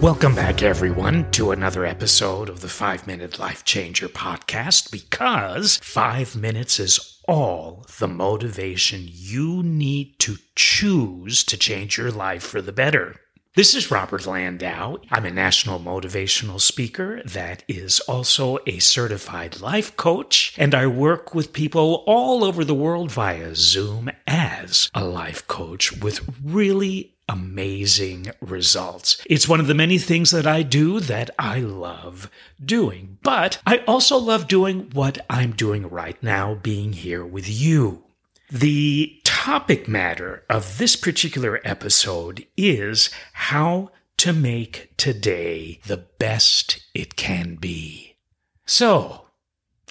Welcome back, everyone, to another episode of the 5 Minute Life Changer podcast because 5 minutes is all the motivation you need to choose to change your life for the better. This is Robert Landau. I'm a national motivational speaker that is also a certified life coach, and I work with people all over the world via Zoom as a life coach with really amazing results. It's one of the many things that I do that I love doing, but I also love doing what I'm doing right now, being here with you. The topic matter of this particular episode is how to make today the best it can be. So,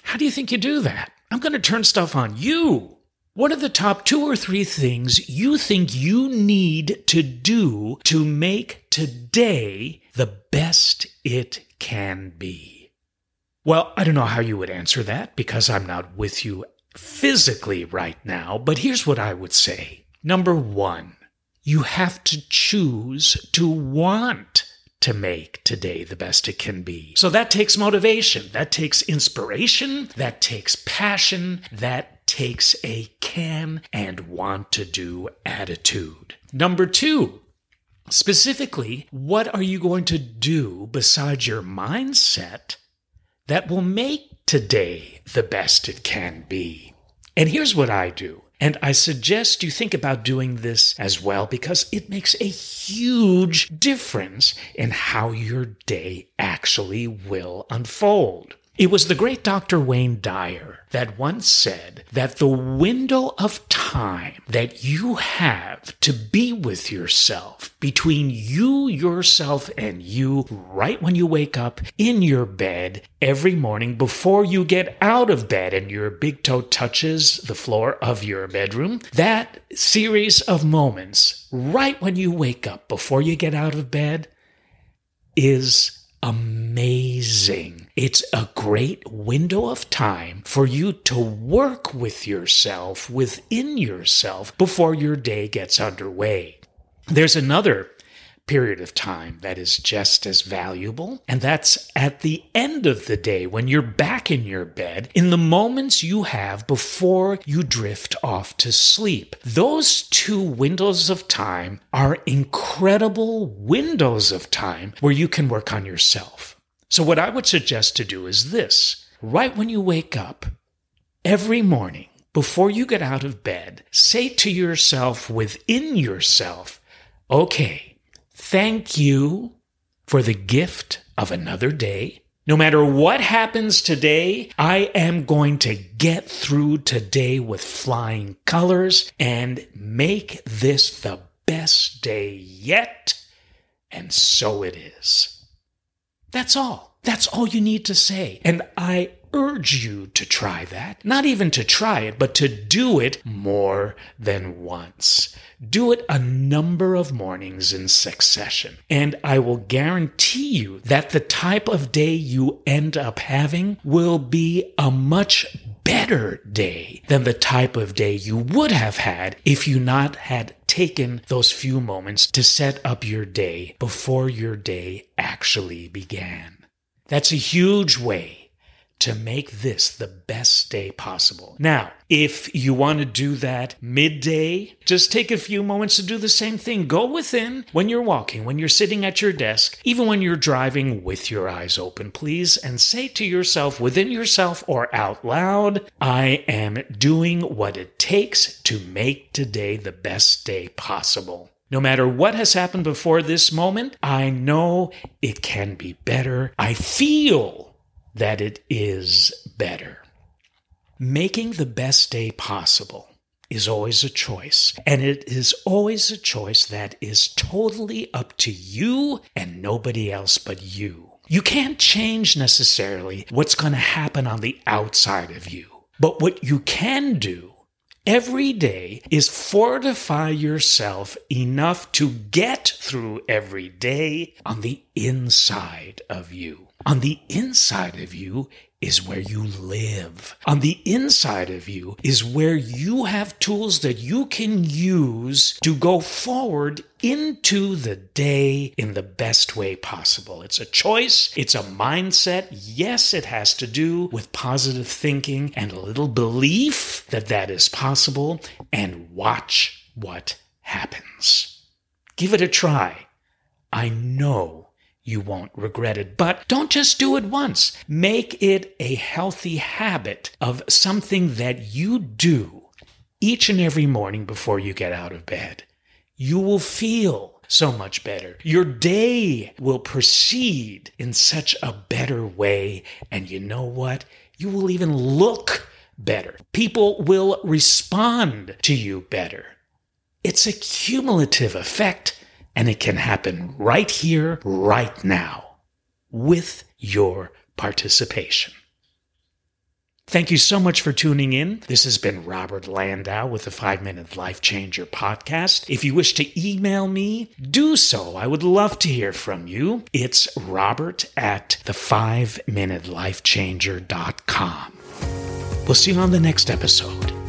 how do you think you do that? I'm going to turn stuff on you. What are the top two or three things you think you need to do to make today the best it can be? Well, I don't know how you would answer that because I'm not with you physically right now, but here's what I would say. Number one, you have to choose to want to make today the best it can be. So that takes motivation, that takes inspiration, that takes passion, that takes a can and want to do attitude. Number two, specifically, what are you going to do besides your mindset that will make today the best it can be? And here's what I do. And I suggest you think about doing this as well because it makes a huge difference in how your day actually will unfold. It was the great Dr. Wayne Dyer that once said that the window of time that you have to be with yourself between you, yourself, and you right when you wake up in your bed every morning before you get out of bed and your big toe touches the floor of your bedroom, that series of moments right when you wake up before you get out of bed is amazing. It's a great window of time for you to work with yourself within yourself before your day gets underway. There's another period of time that is just as valuable. And that's at the end of the day when you're back in your bed, in the moments you have before you drift off to sleep. Those two windows of time are incredible windows of time where you can work on yourself. So, what I would suggest to do is this right when you wake up, every morning, before you get out of bed, say to yourself within yourself, okay, Thank you for the gift of another day. No matter what happens today, I am going to get through today with flying colors and make this the best day yet. And so it is. That's all. That's all you need to say. And I urge you to try that. Not even to try it, but to do it more than once. Do it a number of mornings in succession. And I will guarantee you that the type of day you end up having will be a much better day than the type of day you would have had if you not had taken those few moments to set up your day before your day actually began. That's a huge way to make this the best day possible. Now, if you want to do that midday, just take a few moments to do the same thing. Go within when you're walking, when you're sitting at your desk, even when you're driving with your eyes open, please, and say to yourself, within yourself or out loud, I am doing what it takes to make today the best day possible. No matter what has happened before this moment, I know it can be better. I feel that it is better. Making the best day possible is always a choice, and it is always a choice that is totally up to you and nobody else but you. You can't change necessarily what's going to happen on the outside of you, but what you can do every day is fortify yourself enough to get through every day on the inside of you. On the inside of you is where you live. On the inside of you is where you have tools that you can use to go forward into the day in the best way possible. It's a choice, it's a mindset. Yes, it has to do with positive thinking and a little belief that that is possible, and watch what happens. Give it a try. I know you won't regret it. But don't just do it once. Make it a healthy habit of something that you do each and every morning before you get out of bed. You will feel so much better. Your day will proceed in such a better way. And you know what? You will even look better. People will respond to you better. It's a cumulative effect and it can happen right here, right now, with your participation. Thank you so much for tuning in. This has been Robert Landau with the 5 Minute Life Changer podcast. If you wish to email me, do so. I would love to hear from you. It's robert at the 5 minutelifechanger.com. We'll see you on the next episode.